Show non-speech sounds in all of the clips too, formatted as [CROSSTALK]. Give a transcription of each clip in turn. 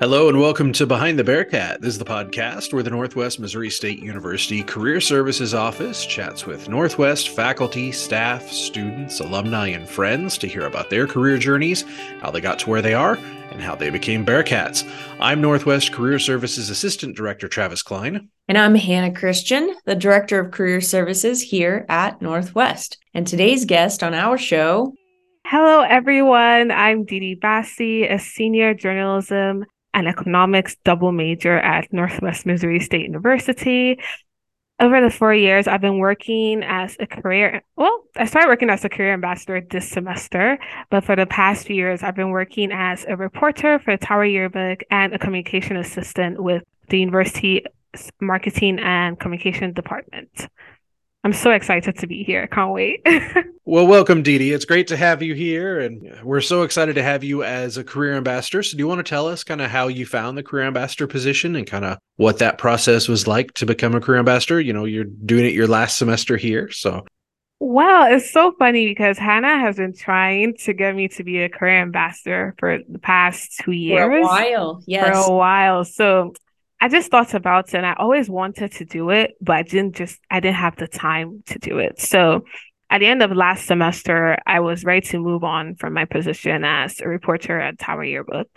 Hello and welcome to Behind the Bearcat. This is the podcast where the Northwest Missouri State University Career Services Office chats with Northwest faculty, staff, students, alumni, and friends to hear about their career journeys, how they got to where they are, and how they became Bearcats. I'm Northwest Career Services Assistant Director Travis Klein. And I'm Hannah Christian, the Director of Career Services here at Northwest. And today's guest on our show Hello, everyone. I'm Deedee Bassey, a senior journalism an economics double major at Northwest Missouri State University. Over the four years, I've been working as a career. Well, I started working as a career ambassador this semester, but for the past few years, I've been working as a reporter for the Tower Yearbook and a communication assistant with the university marketing and communication department. I'm so excited to be here. Can't wait. [LAUGHS] well, welcome, Deedee. It's great to have you here. And we're so excited to have you as a career ambassador. So, do you want to tell us kind of how you found the career ambassador position and kind of what that process was like to become a career ambassador? You know, you're doing it your last semester here. So, well, it's so funny because Hannah has been trying to get me to be a career ambassador for the past two years. For a while, yes. For a while. So I just thought about it and I always wanted to do it, but I didn't just I didn't have the time to do it. So at the end of last semester, I was ready to move on from my position as a reporter at Tower Yearbook.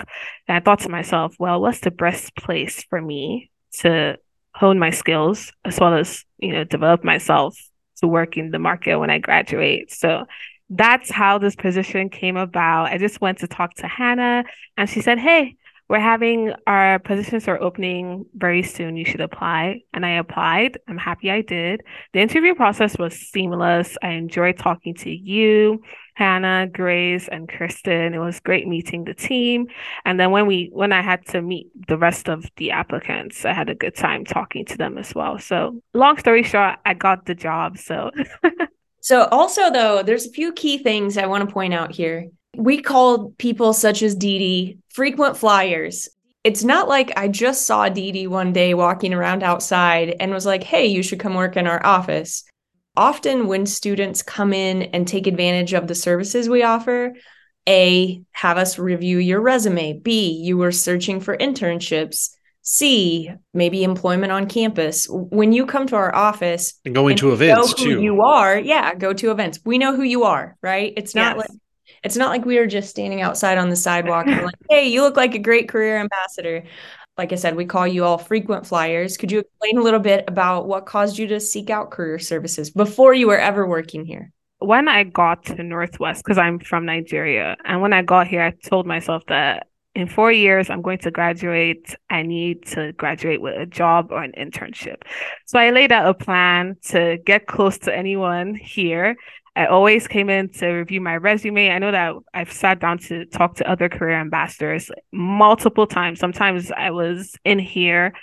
And I thought to myself, well, what's the best place for me to hone my skills as well as, you know, develop myself to work in the market when I graduate. So that's how this position came about. I just went to talk to Hannah and she said, Hey, we're having our positions are opening very soon. You should apply. And I applied. I'm happy I did. The interview process was seamless. I enjoyed talking to you, Hannah, Grace, and Kristen. It was great meeting the team. And then when we when I had to meet the rest of the applicants, I had a good time talking to them as well. So long story short, I got the job. So [LAUGHS] So also though, there's a few key things I want to point out here. We called people such as Deedee frequent flyers. It's not like I just saw Deedee one day walking around outside and was like, hey, you should come work in our office. Often, when students come in and take advantage of the services we offer, A, have us review your resume. B, you were searching for internships. C, maybe employment on campus. When you come to our office and going to events too. You are, yeah, go to events. We know who you are, right? It's not yes. like it's not like we were just standing outside on the sidewalk and like, hey, you look like a great career ambassador. Like I said, we call you all frequent flyers. Could you explain a little bit about what caused you to seek out career services before you were ever working here? When I got to Northwest, because I'm from Nigeria, and when I got here, I told myself that in four years, I'm going to graduate. I need to graduate with a job or an internship. So I laid out a plan to get close to anyone here I always came in to review my resume. I know that I've sat down to talk to other career ambassadors multiple times. Sometimes I was in here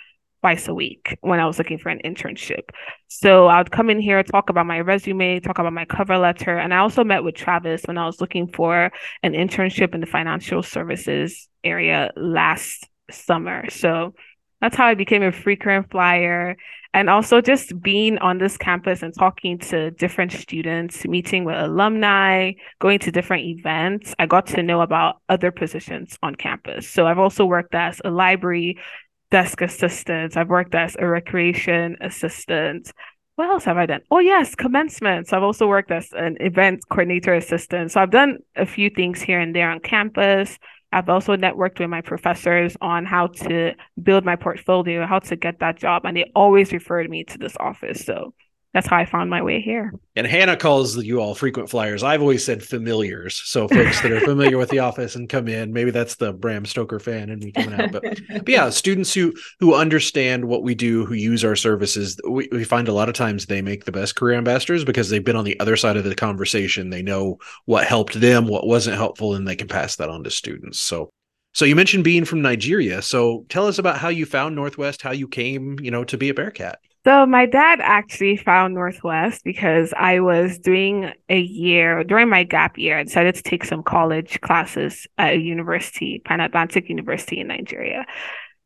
twice a week when I was looking for an internship. So I would come in here, talk about my resume, talk about my cover letter. And I also met with Travis when I was looking for an internship in the financial services area last summer. So that's how I became a frequent flyer and also just being on this campus and talking to different students, meeting with alumni, going to different events, I got to know about other positions on campus. So I've also worked as a library desk assistant, I've worked as a recreation assistant. What else have I done? Oh, yes, commencements. I've also worked as an event coordinator assistant. So I've done a few things here and there on campus. I've also networked with my professors on how to build my portfolio, how to get that job. And they always referred me to this office. So that's how I found my way here. And Hannah calls you all frequent flyers. I've always said familiars. So folks that are familiar with the office and come in, maybe that's the Bram Stoker fan and me coming out. But, [LAUGHS] but yeah, students who who understand what we do, who use our services, we, we find a lot of times they make the best career ambassadors because they've been on the other side of the conversation. They know what helped them, what wasn't helpful, and they can pass that on to students. So so you mentioned being from Nigeria. So tell us about how you found Northwest, how you came, you know, to be a Bearcat. So my dad actually found Northwest because I was doing a year during my gap year. I decided to take some college classes at a university, Pan Atlantic University in Nigeria.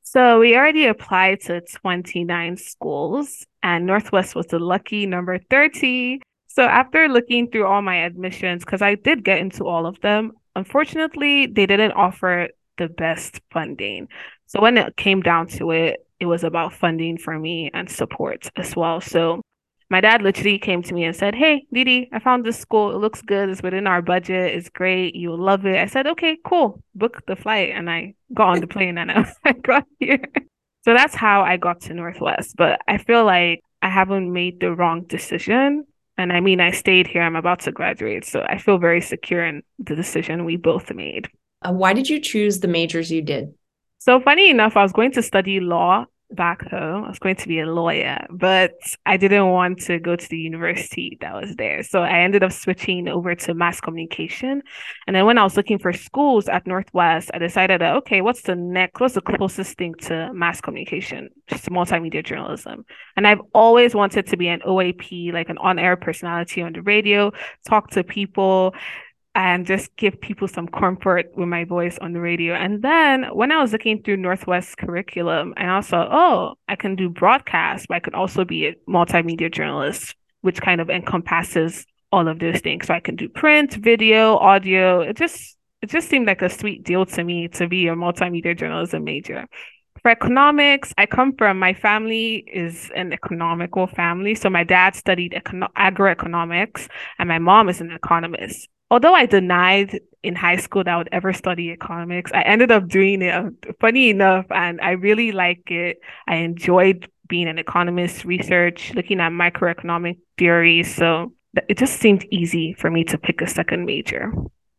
So we already applied to 29 schools, and Northwest was the lucky number 30. So after looking through all my admissions, because I did get into all of them, unfortunately, they didn't offer the best funding. So when it came down to it, it was about funding for me and support as well. So my dad literally came to me and said, Hey, Deedee, I found this school. It looks good. It's within our budget. It's great. You'll love it. I said, Okay, cool. Book the flight. And I got on the plane and [LAUGHS] I got here. So that's how I got to Northwest. But I feel like I haven't made the wrong decision. And I mean, I stayed here. I'm about to graduate. So I feel very secure in the decision we both made. Uh, why did you choose the majors you did? So, funny enough, I was going to study law back home. I was going to be a lawyer, but I didn't want to go to the university that was there. So I ended up switching over to mass communication. And then when I was looking for schools at Northwest, I decided that, okay, what's the next, what's the closest thing to mass communication? Just multimedia journalism. And I've always wanted to be an OAP, like an on air personality on the radio, talk to people and just give people some comfort with my voice on the radio. And then when I was looking through Northwest curriculum, I also, oh, I can do broadcast, but I could also be a multimedia journalist, which kind of encompasses all of those things. So I can do print, video, audio. It just it just seemed like a sweet deal to me to be a multimedia journalism major. For economics, I come from my family is an economical family. So my dad studied econo- agroeconomics and my mom is an economist although I denied in high school that I would ever study economics, I ended up doing it. Um, funny enough, and I really like it. I enjoyed being an economist, research, looking at microeconomic theories. So it just seemed easy for me to pick a second major.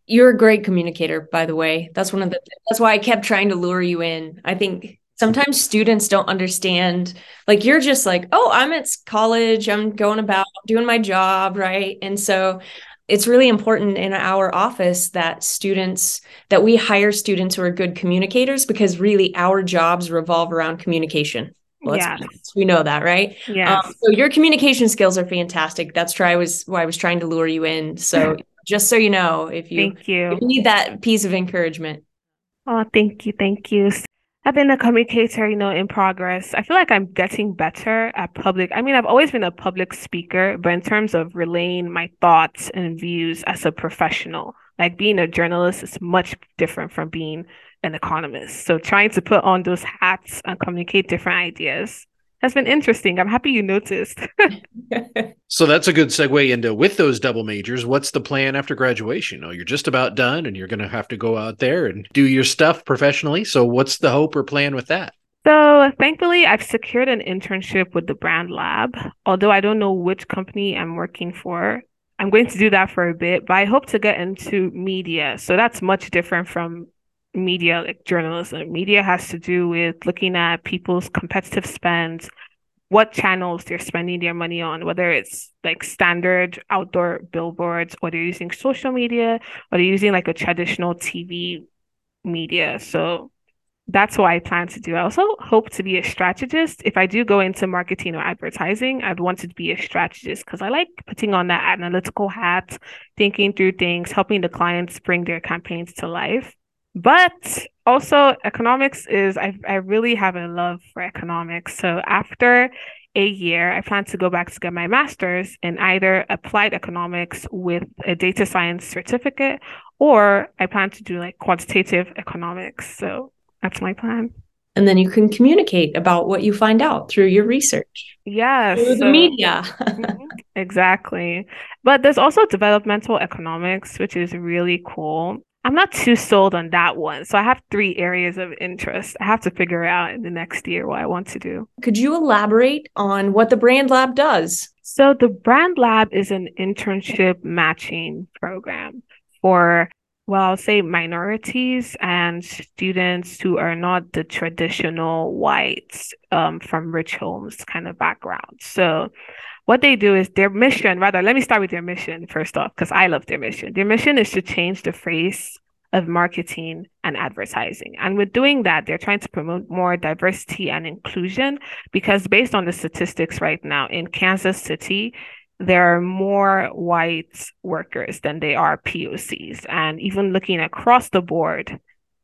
You're a great communicator, by the way. That's one of the that's why I kept trying to lure you in. I think sometimes students don't understand like you're just like, "Oh, I'm at college, I'm going about doing my job, right?" And so it's really important in our office that students that we hire students who are good communicators because really our jobs revolve around communication. Well, yes. we know that right? Yeah um, so your communication skills are fantastic. That's why i was why i was trying to lure you in. So [LAUGHS] just so you know if you, thank you. If you need that piece of encouragement. Oh thank you thank you I've been a communicator, you know, in progress. I feel like I'm getting better at public. I mean, I've always been a public speaker, but in terms of relaying my thoughts and views as a professional, like being a journalist is much different from being an economist. So trying to put on those hats and communicate different ideas has been interesting. I'm happy you noticed. [LAUGHS] so that's a good segue into with those double majors. What's the plan after graduation? Oh, you're just about done and you're going to have to go out there and do your stuff professionally. So what's the hope or plan with that? So thankfully, I've secured an internship with the Brand Lab. Although I don't know which company I'm working for, I'm going to do that for a bit, but I hope to get into media. So that's much different from media, like journalism. Media has to do with looking at people's competitive spends, what channels they're spending their money on, whether it's like standard outdoor billboards or they're using social media or they're using like a traditional TV media. So that's what I plan to do. I also hope to be a strategist. If I do go into marketing or advertising, I'd want to be a strategist because I like putting on that analytical hat, thinking through things, helping the clients bring their campaigns to life. But also economics is I I really have a love for economics. So after a year, I plan to go back to get my master's in either applied economics with a data science certificate, or I plan to do like quantitative economics. So that's my plan. And then you can communicate about what you find out through your research. Yes. Through so, the media. [LAUGHS] Mm-hmm. exactly. But there's also developmental economics, which is really cool. I'm not too sold on that one. So I have three areas of interest. I have to figure out in the next year what I want to do. Could you elaborate on what the Brand Lab does? So the Brand Lab is an internship matching program for well, I'll say minorities and students who are not the traditional whites um, from rich homes kind of background. So what they do is their mission, rather, let me start with their mission first off, because I love their mission. Their mission is to change the face of marketing and advertising. And with doing that, they're trying to promote more diversity and inclusion because, based on the statistics right now in Kansas City, there are more white workers than they are POCs. And even looking across the board,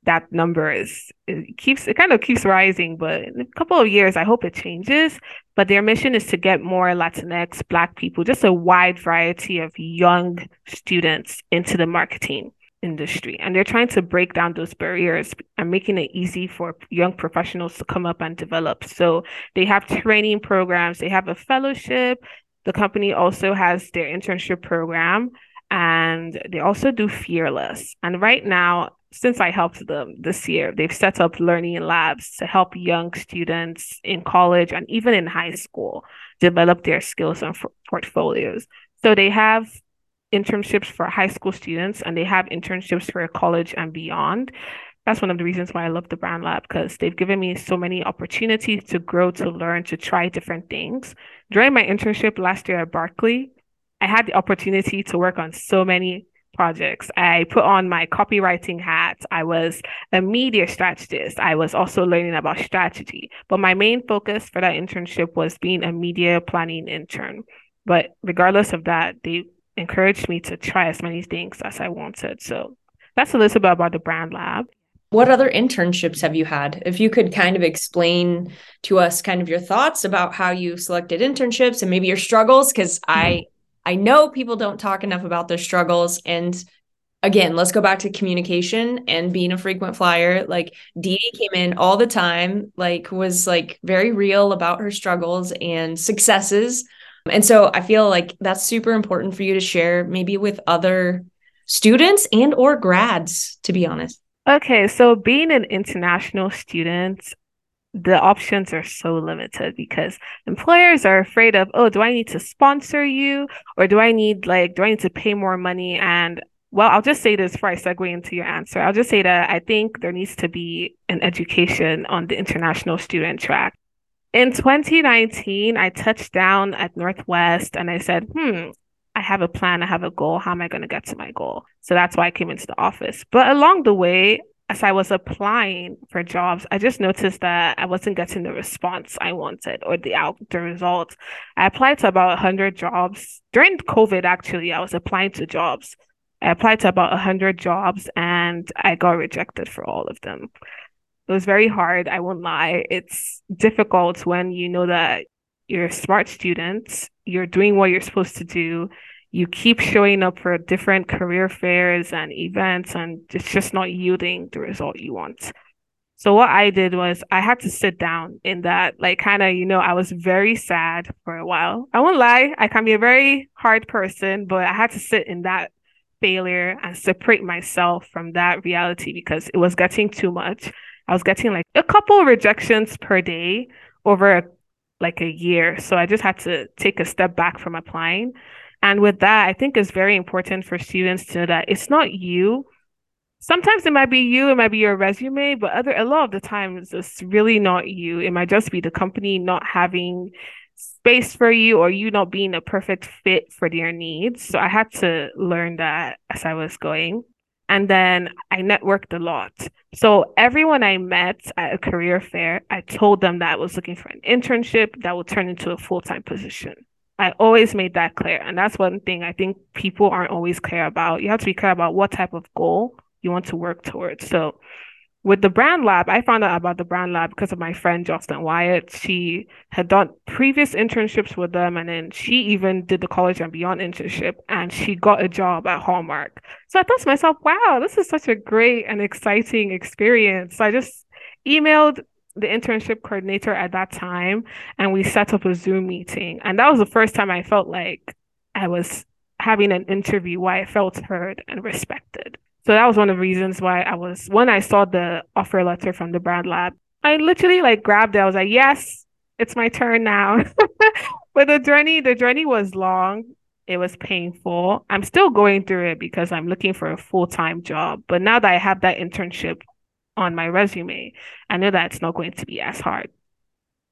that number is it keeps it kind of keeps rising but in a couple of years i hope it changes. But their mission is to get more latinx black people just a wide variety of young students into the marketing industry. And they're trying to break down those barriers and making it easy for young professionals to come up and develop. So they have training programs they have a fellowship. The company also has their internship program and they also do fearless. And right now since i helped them this year they've set up learning labs to help young students in college and even in high school develop their skills and f- portfolios so they have internships for high school students and they have internships for college and beyond. That's one of the reasons why I love the Brand Lab because they've given me so many opportunities to grow, to learn, to try different things. During my internship last year at Barkley, I had the opportunity to work on so many projects. I put on my copywriting hat. I was a media strategist. I was also learning about strategy. But my main focus for that internship was being a media planning intern. But regardless of that, they encouraged me to try as many things as I wanted. So that's a little bit about the brand lab. What other internships have you had? If you could kind of explain to us kind of your thoughts about how you selected internships and maybe your struggles because. I hmm. I know people don't talk enough about their struggles and again, let's go back to communication and being a frequent flyer. Like Dee came in all the time, like was like very real about her struggles and successes and so I feel like that's super important for you to share maybe with other students and or grads to be honest. Okay, so being an international student, the options are so limited because employers are afraid of, oh, do I need to sponsor you or do I need like do I need to pay more money and well, I'll just say this before I segue into your answer. I'll just say that I think there needs to be an education on the international student track in 2019, I touched down at Northwest and I said, hmm, I have a plan, I have a goal. How am I going to get to my goal? So that's why I came into the office. But along the way, as I was applying for jobs, I just noticed that I wasn't getting the response I wanted or the out the results. I applied to about 100 jobs during COVID. Actually, I was applying to jobs. I applied to about 100 jobs and I got rejected for all of them. It was very hard. I won't lie. It's difficult when you know that you're a smart student, you're doing what you're supposed to do, you keep showing up for different career fairs and events, and it's just not yielding the result you want. So what I did was I had to sit down in that, like kind of, you know, I was very sad for a while. I won't lie, I can be a very hard person, but I had to sit in that failure and separate myself from that reality because it was getting too much. I was getting like a couple rejections per day over like a year. So I just had to take a step back from applying. And with that, I think it's very important for students to know that it's not you. Sometimes it might be you, it might be your resume, but other a lot of the times it's really not you. It might just be the company not having space for you or you not being a perfect fit for their needs. So I had to learn that as I was going. And then I networked a lot. So everyone I met at a career fair, I told them that I was looking for an internship that would turn into a full-time position. I always made that clear. And that's one thing I think people aren't always clear about. You have to be clear about what type of goal you want to work towards. So with the brand lab, I found out about the brand lab because of my friend Jocelyn Wyatt. She had done previous internships with them, and then she even did the college and beyond internship, and she got a job at Hallmark. So I thought to myself, wow, this is such a great and exciting experience. So I just emailed the internship coordinator at that time, and we set up a Zoom meeting. And that was the first time I felt like I was having an interview where I felt heard and respected. So that was one of the reasons why I was when I saw the offer letter from the brand lab, I literally like grabbed it. I was like, yes, it's my turn now. [LAUGHS] but the journey, the journey was long. It was painful. I'm still going through it because I'm looking for a full-time job. But now that I have that internship on my resume, I know that it's not going to be as hard.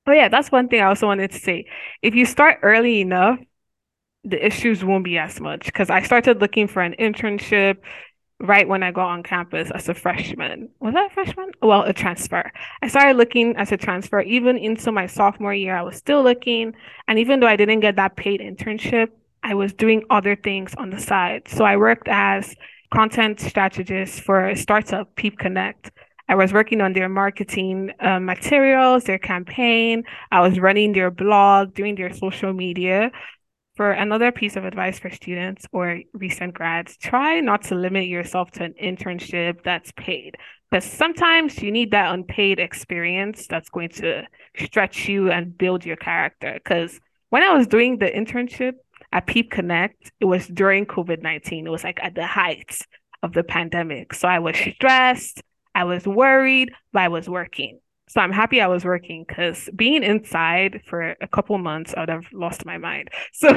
But yeah, that's one thing I also wanted to say. If you start early enough, the issues won't be as much because I started looking for an internship right when I got on campus as a freshman. Was that a freshman? Well, a transfer. I started looking as a transfer even into my sophomore year. I was still looking. And even though I didn't get that paid internship, I was doing other things on the side. So I worked as content strategist for a startup, Peep Connect. I was working on their marketing uh, materials, their campaign. I was running their blog, doing their social media for another piece of advice for students or recent grads, try not to limit yourself to an internship that's paid. Because sometimes you need that unpaid experience that's going to stretch you and build your character. Because when I was doing the internship at Peep Connect, it was during COVID 19. It was like at the height of the pandemic. So I was stressed, I was worried, but I was working. So I'm happy I was working because being inside for a couple months, I would have lost my mind. [LAUGHS] So,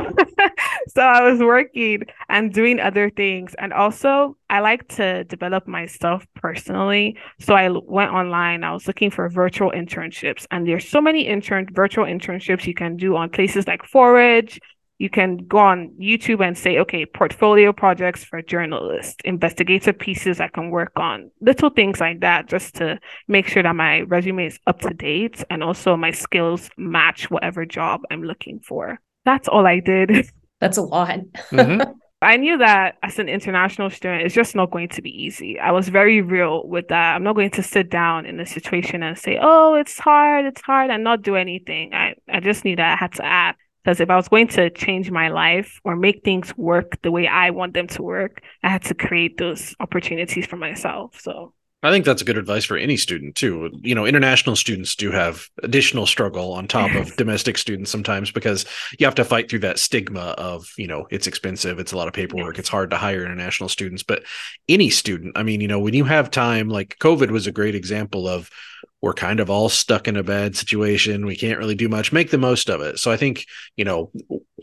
so I was working and doing other things, and also I like to develop myself personally. So I went online. I was looking for virtual internships, and there's so many intern virtual internships you can do on places like Forage, you can go on YouTube and say, okay, portfolio projects for journalists, investigative pieces I can work on, little things like that, just to make sure that my resume is up to date and also my skills match whatever job I'm looking for. That's all I did. [LAUGHS] That's a lot. Mm-hmm. [LAUGHS] I knew that as an international student, it's just not going to be easy. I was very real with that. I'm not going to sit down in a situation and say, oh, it's hard, it's hard, and not do anything. I, I just knew that I had to act. Because if I was going to change my life or make things work the way I want them to work, I had to create those opportunities for myself. So I think that's a good advice for any student too. You know, international students do have additional struggle on top of domestic students sometimes because you have to fight through that stigma of, you know, it's expensive, it's a lot of paperwork, yes. it's hard to hire international students, but any student, I mean, you know, when you have time like COVID was a great example of we're kind of all stuck in a bad situation. We can't really do much. Make the most of it. So I think, you know,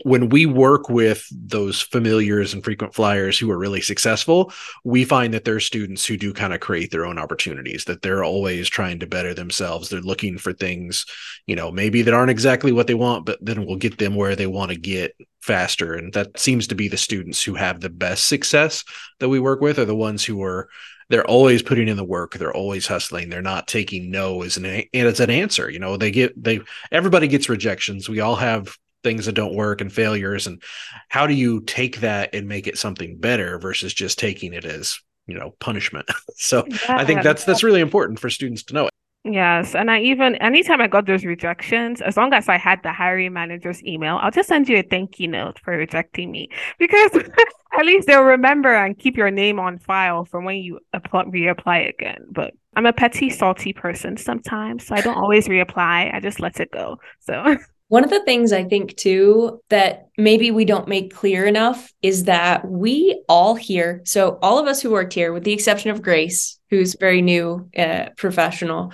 when we work with those familiars and frequent flyers who are really successful, we find that they're students who do kind of create their own opportunities, that they're always trying to better themselves. They're looking for things, you know, maybe that aren't exactly what they want, but then we'll get them where they want to get faster. And that seems to be the students who have the best success that we work with are the ones who are they're always putting in the work they're always hustling they're not taking no as an and it's an answer you know they get they everybody gets rejections. We all have things that don't work and failures and how do you take that and make it something better versus just taking it as you know punishment? [LAUGHS] So yeah, i think that's that's really important for students to know Yes. And I even, anytime I got those rejections, as long as I had the hiring manager's email, I'll just send you a thank you note for rejecting me because [LAUGHS] at least they'll remember and keep your name on file for when you apply, reapply again. But I'm a petty, salty person sometimes. So I don't always reapply. I just let it go. So. [LAUGHS] One of the things I think too that maybe we don't make clear enough is that we all here, so all of us who worked here, with the exception of Grace, who's very new uh, professional,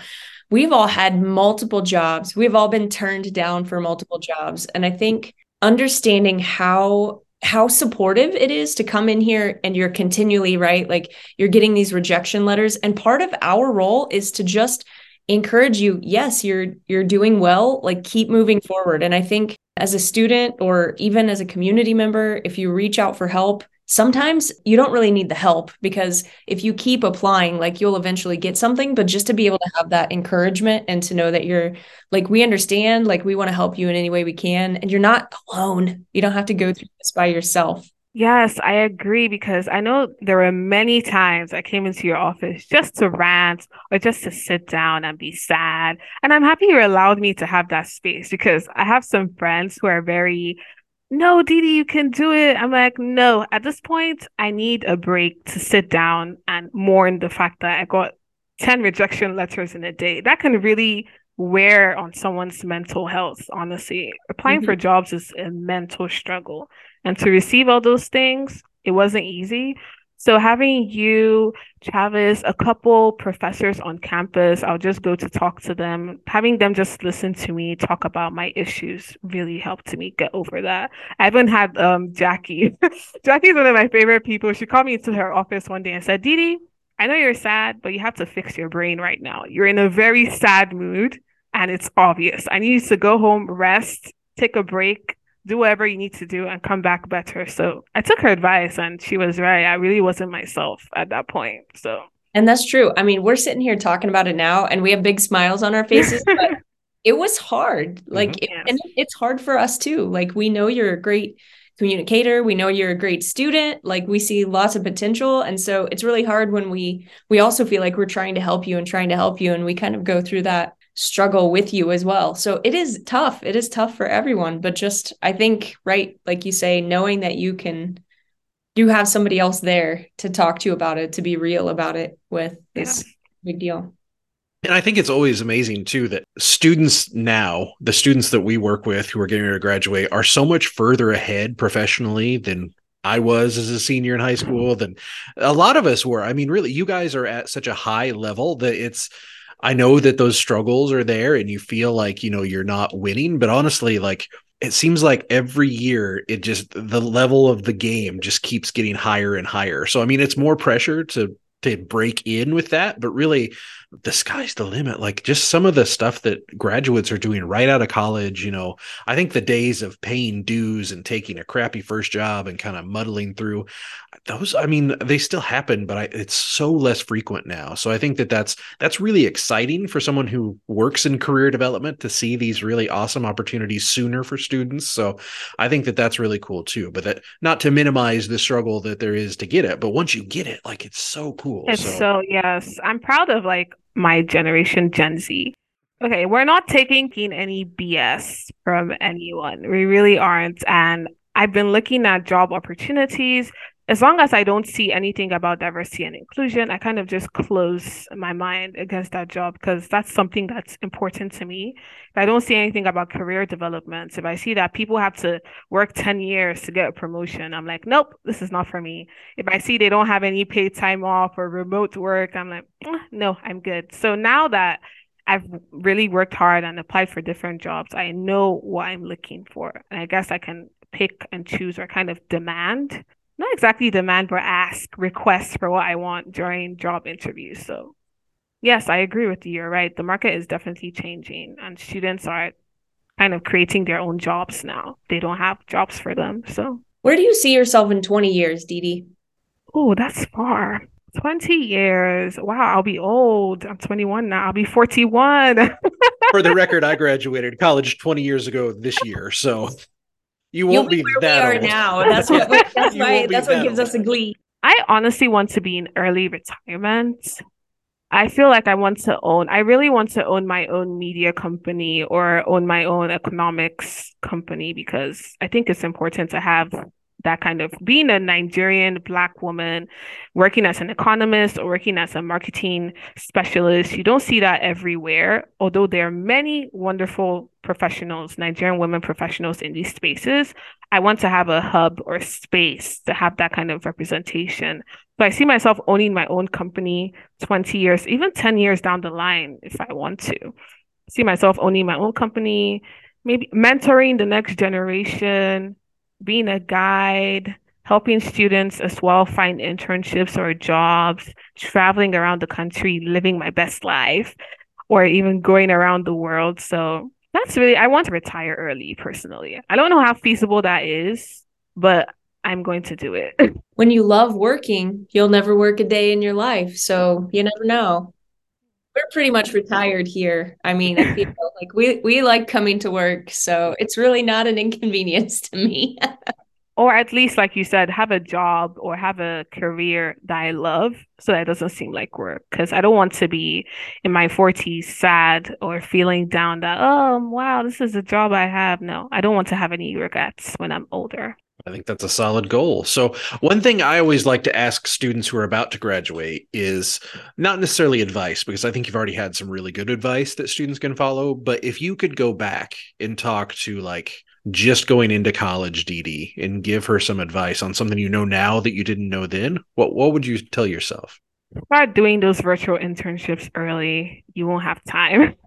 we've all had multiple jobs. We've all been turned down for multiple jobs. And I think understanding how how supportive it is to come in here and you're continually right like you're getting these rejection letters and part of our role is to just encourage you yes you're you're doing well like keep moving forward. And i think as a student or even as a community member if you reach out for help sometimes you don't really need the help because if you keep applying like you'll eventually get something. But just to be able to have that encouragement and to know that you're like we understand like we want to help you in any way we can. And you're not alone. You don't have to go through this by yourself Yes, I agree because I know there were many times I came into your office just to rant or just to sit down and be sad. And I'm happy you allowed me to have that space because I have some friends who are very, no, Deedee, you can do it. I'm like, no, at this point, I need a break to sit down and mourn the fact that I got 10 rejection letters in a day. That can really wear on someone's mental health, honestly. Applying mm-hmm. for jobs is a mental struggle. And to receive all those things, it wasn't easy. So having you, Travis, a couple professors on campus, I'll just go to talk to them. Having them just listen to me talk about my issues really helped me get over that. I even had um Jackie. [LAUGHS] Jackie's one of my favorite people. She called me into her office one day and said, Deedee, I know you're sad, but you have to fix your brain right now. You're in a very sad mood and it's obvious. I need you to go home, rest, take a break, do whatever you need to do and come back better. So I took her advice and she was right. I really wasn't myself at that point. So and that's true. I mean, we're sitting here talking about it now and we have big smiles on our faces, [LAUGHS] but it was hard. Like mm-hmm. it, and it's hard for us too. Like we know you're a great communicator, we know you're a great student, like we see lots of potential and so it's really hard when we we also feel like we're trying to help you and trying to help you and we kind of go through that struggle with you as well. So it is tough. It is tough for everyone, but just I think right like you say knowing that you can you have somebody else there to talk to you about it, to be real about it with is yeah. big deal. And I think it's always amazing too that students now, the students that we work with who are getting ready to graduate, are so much further ahead professionally than I was as a senior in high school than a lot of us were. I mean, really, you guys are at such a high level that it's I know that those struggles are there and you feel like, you know, you're not winning, but honestly, like it seems like every year it just the level of the game just keeps getting higher and higher. So I mean, it's more pressure to to break in with that, but really the sky's the limit. Like just some of the stuff that graduates are doing right out of college, you know, I think the days of paying dues and taking a crappy first job and kind of muddling through those, I mean, they still happen, but I, it's so less frequent now. So I think that that's, that's really exciting for someone who works in career development to see these really awesome opportunities sooner for students. So I think that that's really cool too, but that not to minimize the struggle that there is to get it, but once you get it, like it's so cool. It's so, so yes, I'm proud of like my generation, Gen Z. Okay, we're not taking any BS from anyone. We really aren't. And I've been looking at job opportunities. As long as I don't see anything about diversity and inclusion, I kind of just close my mind against that job because that's something that's important to me. If I don't see anything about career development, if I see that people have to work 10 years to get a promotion, I'm like, nope, this is not for me. If I see they don't have any paid time off or remote work, I'm like, no, I'm good. So now that I've really worked hard and applied for different jobs, I know what I'm looking for. And I guess I can pick and choose or kind of demand not exactly demand but ask request for what I want during job interviews. So yes, I agree with you. You're right. The market is definitely changing and students are kind of creating their own jobs now. They don't have jobs for them. So where do you see yourself in 20 years, Dee Oh, that's far. 20 years. Wow, I'll be old. I'm 21 now. I'll be 41. For the [LAUGHS] record, I graduated college 20 years ago this year. So you won't be, be where that we are old. now. [LAUGHS] That's what. That's why. That's what gives old. us a glee. I honestly want to be in early retirement. I feel like I want to own. I really want to own my own media company or own my own economics company because I think it's important to have that kind of being a Nigerian black woman working as an economist or working as a marketing specialist. You don't see that everywhere, although there are many wonderful professionals, Nigerian women professionals in these spaces. I want to have a hub or space to have that kind of representation. So I see myself owning my own company 20 years, even 10 years down the line, if I want to. I see myself owning my own company, maybe mentoring the next generation, being a guide, helping students as well find internships or jobs, traveling around the country, living my best life, or even going around the world. So that's really, I want to retire early personally. I don't know how feasible that is, but I'm going to do it. when you love working, you'll never work a day in your life. So you never know we're pretty much retired here. I mean, I feel [LAUGHS] like we we like coming to work, so it's really not an inconvenience to me. [LAUGHS] or at least, like you said, have a job or have a career that I love, so that doesn't seem like work. Because I don't want to be in my forties sad or feeling down that oh wow, this is a job I have. No, I don't want to have any regrets when I'm older. I think that's a solid goal. So, one thing I always like to ask students who are about to graduate is not necessarily advice, because I think you've already had some really good advice that students can follow. But if you could go back and talk to like just going into college, Dee Dee, and give her some advice on something you know now that you didn't know then, what what would you tell yourself? Start doing those virtual internships early. You won't have time. [LAUGHS]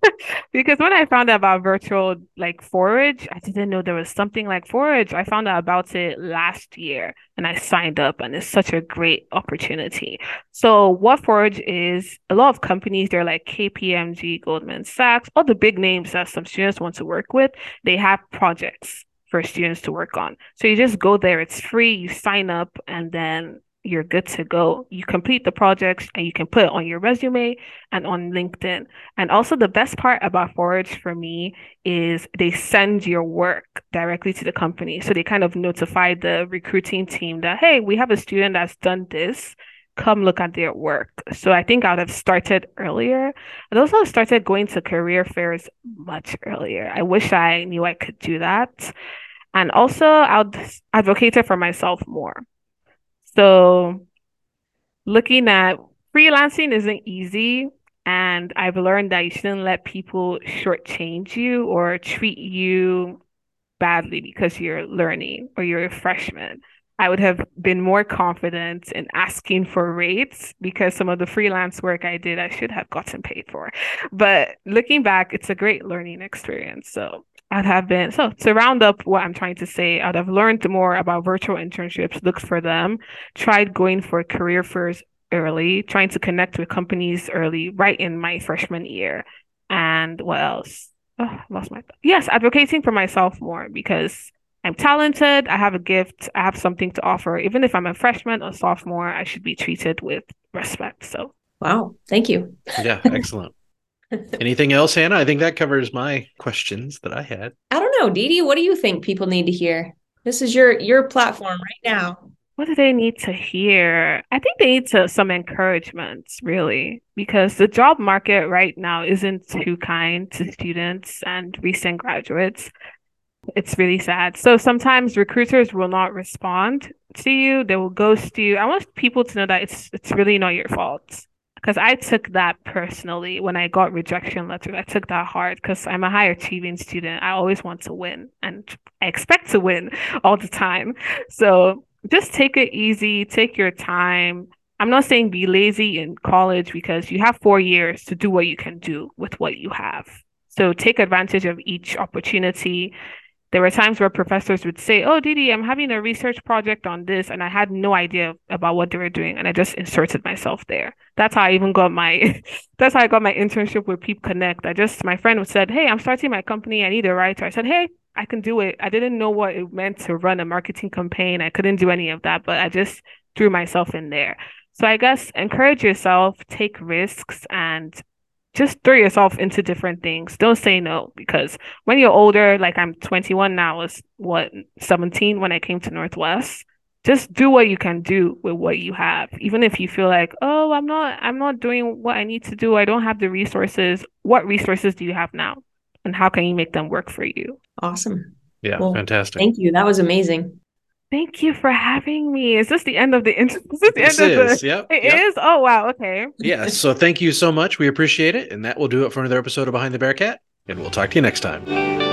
Because when i found out about virtual like forage i didn't know there was something like forage. I found out about it last year and i signed up and it's such a great opportunity. So what forage is a lot of companies they're like kpmg goldman sachs all the big names that some students want to work with they have projects for students to work on. So you just go there it's free you sign up and then you're good to go. You complete the projects and you can put it on your resume and on LinkedIn. And also, the best part about Forage for me is they send your work directly to the company. So they kind of notify the recruiting team that, hey, we have a student that's done this. come look at their work. So I think I would have started earlier. And also started going to career fairs much earlier. I wish I knew I could do that. And also I would advocate for myself more. So looking at freelancing isn't easy. And I've learned that you shouldn't let people shortchange you or treat you badly because you're learning or you're a freshman. I would have been more confident in asking for rates because some of the freelance work I did, I should have gotten paid for. But looking back, it's a great learning experience. So I'd have been, so to round up what I'm trying to say, I'd have learned more about virtual internships, looked for them, tried going for career fairs early, trying to connect with companies early, right in my freshman year. And what else? Oh, I lost my yes, advocating for myself more because I'm talented, I have a gift, I have something to offer. Even if I'm a freshman or sophomore, I should be treated with respect. So wow, thank you. Yeah, [LAUGHS] excellent. [LAUGHS] Anything else, Hannah? I think that covers my questions that I had. I don't know, Dee Dee, what do you think people need to hear? This is your your platform right now what do they need to hear? I think they need to some encouragement, really, because the job market right now isn't too kind to students and recent graduates. It's really sad. So sometimes recruiters will not respond to you. They will ghost you. I want people to know that it's it's really not your fault. Because I took that personally when I got rejection letters. I took that hard because I'm a high achieving student. I always want to win and I expect to win all the time. So just take it easy, take your time. I'm not saying be lazy in college because you have four years to do what you can do with what you have. So take advantage of each opportunity. There were times where professors would say, Oh, Dee, I'm having a research project on this. And I had no idea about what they were doing. And I just inserted myself there. That's how I even got my, [LAUGHS] that's how I got my internship with Peep Connect. I just, my friend said, Hey, I'm starting my company. I need a writer. I said, Hey, I can do it. I didn't know what it meant to run a marketing campaign. I couldn't do any of that, but I just threw myself in there. So I guess encourage yourself, take risks, and just throw yourself into different things. Don't say no because when you're older, like I'm 21 now, I was what 17 when I came to Northwest. Just do what you can do with what you have. Even if you feel like, oh, I'm not, I'm not doing what I need to do. I don't have the resources. What resources do you have now? and how can you make them work for you? Awesome. Yeah, well, fantastic. Thank you. That was amazing. Thank you for having me. Is this the end of the intro? [LAUGHS] Is this the this end is, of the? Yep. It yep. is. Oh wow. Okay. yeah. So thank you so much. We appreciate it, and that will do it for another episode of Behind the Bearcat. And we'll talk to you next time.